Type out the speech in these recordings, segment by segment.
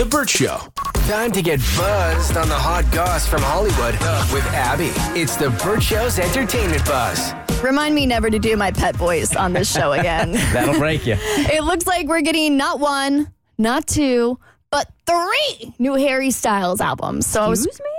The Burt Show. Time to get buzzed on the hot goss from Hollywood with Abby. It's the Burt Show's entertainment buzz. Remind me never to do my pet voice on this show again. That'll break you. it looks like we're getting not one, not two, but three new Harry Styles albums. So I was, Excuse me?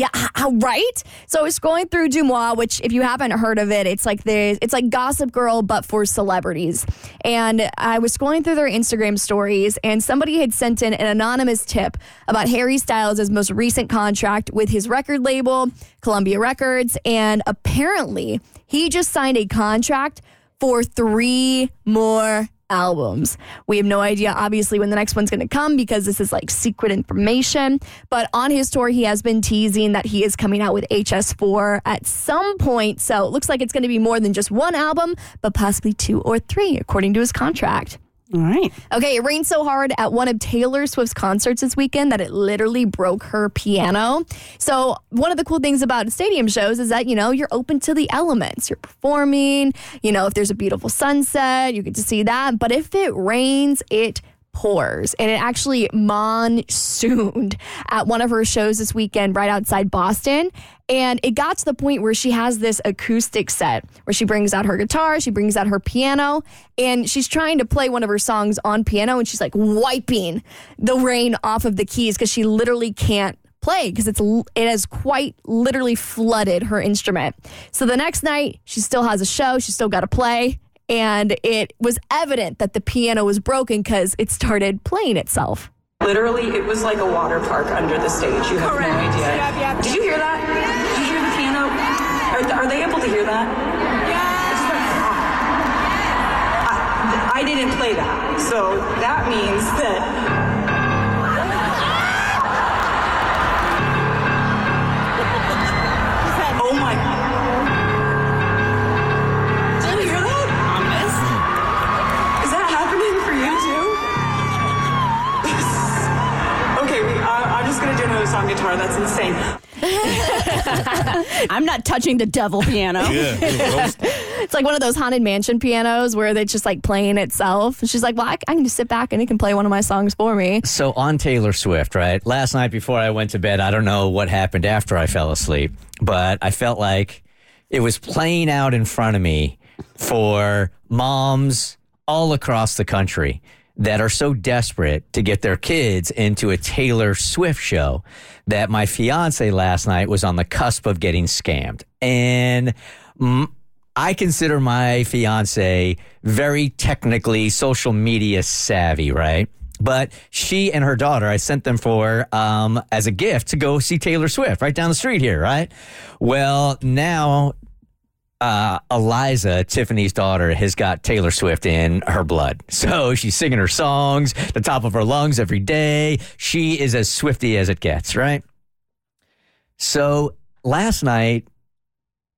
Yeah, right. So I was scrolling through DeuxMoi, which if you haven't heard of it, it's like the it's like Gossip Girl but for celebrities. And I was scrolling through their Instagram stories, and somebody had sent in an anonymous tip about Harry Styles' most recent contract with his record label, Columbia Records, and apparently he just signed a contract for three more albums. We have no idea, obviously, when the next one's going to come because this is like secret information. But on his tour, he has been teasing that he is coming out with HS4 at some point. So it looks like it's going to be more than just one album, but possibly two or three, according to his contract. All right. Okay, it rained so hard at one of Taylor Swift's concerts this weekend that it literally broke her piano. So, one of the cool things about stadium shows is that, you know, you're open to the elements. You're performing, you know, if there's a beautiful sunset, you get to see that. But if it rains, it pours. And it actually monsooned at one of her shows this weekend right outside Boston. And it got to the point where she has this acoustic set where she brings out her guitar, she brings out her piano, and she's trying to play one of her songs on piano and she's like wiping the rain off of the keys because she literally can't play because it's it has quite literally flooded her instrument. So the next night, she still has a show, she's still got to play, and it was evident that the piano was broken because it started playing itself. Literally, it was like a water park under the stage. You have Correct. no idea. Yep, yep. Did you hear that? Did you hear the piano? Are, are they able to hear that? It's like, I, I didn't play that, so that means that. Just gonna do another song guitar. That's insane. I'm not touching the devil piano. It's like one of those haunted mansion pianos where it's just like playing itself. And she's like, "Well, I, I can just sit back and it can play one of my songs for me." So on Taylor Swift, right? Last night before I went to bed, I don't know what happened after I fell asleep, but I felt like it was playing out in front of me for moms all across the country that are so desperate to get their kids into a Taylor Swift show that my fiance last night was on the cusp of getting scammed. And I consider my fiance very technically social media savvy, right? But she and her daughter, I sent them for um, as a gift to go see Taylor Swift right down the street here, right? Well, now uh, Eliza, Tiffany's daughter, has got Taylor Swift in her blood. So she's singing her songs, the top of her lungs every day. She is as Swifty as it gets, right? So last night,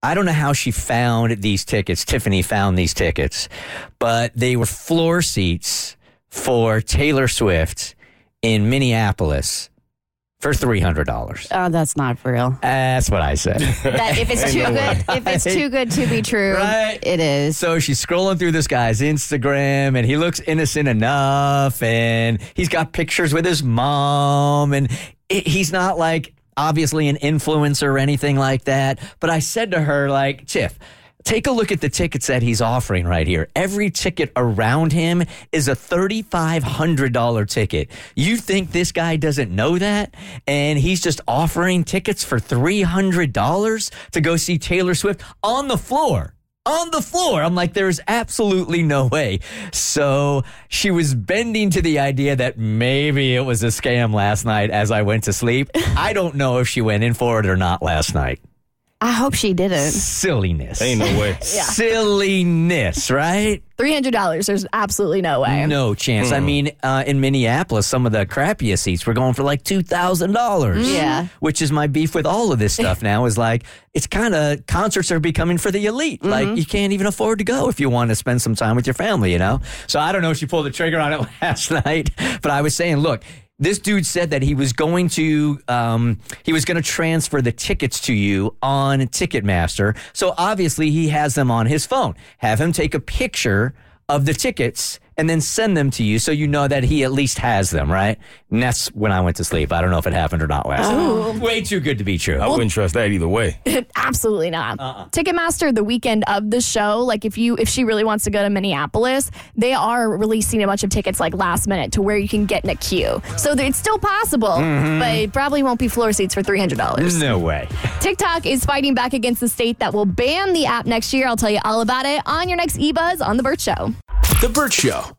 I don't know how she found these tickets. Tiffany found these tickets, but they were floor seats for Taylor Swift in Minneapolis for $300. Oh, that's not for real. That's what I said. That if it's too good, if it's too good to be true, Right. It is. So she's scrolling through this guy's Instagram and he looks innocent enough and he's got pictures with his mom and it, he's not like obviously an influencer or anything like that. But I said to her, like, Tiff, take a look at the tickets that he's offering right here. Every ticket around him is a $3,500 ticket. You think this guy doesn't know that? And he's just offering tickets for $300 to go see Taylor Swift on the floor on the floor. I'm like, there's absolutely no way. So she was bending to the idea that maybe it was a scam last night as I went to sleep. I don't know if she went in for it or not last night. I hope she didn't. Silliness. Ain't no way. Silliness, right? three hundred dollars. There's absolutely no way. No chance. I mean, uh, in Minneapolis, some of the crappiest seats were going for like two thousand dollars. Yeah. which is my beef with all of this stuff now. Is like it's kind of concerts are becoming for the elite. Like you can't even afford to go if you want to spend some time with your family. You know. So I don't know if she pulled the trigger on it last night, but I was saying, look. This dude said that he was going to um, he was going to transfer the tickets to you on Ticketmaster. So obviously he has them on his phone. Have him take a picture of the tickets and then send them to you so you know that he at least has them, right? And that's when I went to sleep. I don't know if it happened or not last night. Oh. Way too good to be true. I wouldn't trust that either way. Absolutely not. Uh-uh. Ticketmaster, the weekend of the show, like if you if she really wants to go to Minneapolis, they are releasing a bunch of tickets like last minute to where you can get in a queue. So it's still possible, mm-hmm. but it probably won't be floor seats for three hundred dollars. No way. TikTok is fighting back against the state that will ban the app next year. I'll tell you all about it on your next eBuzz on the Burt Show. The Burt Show.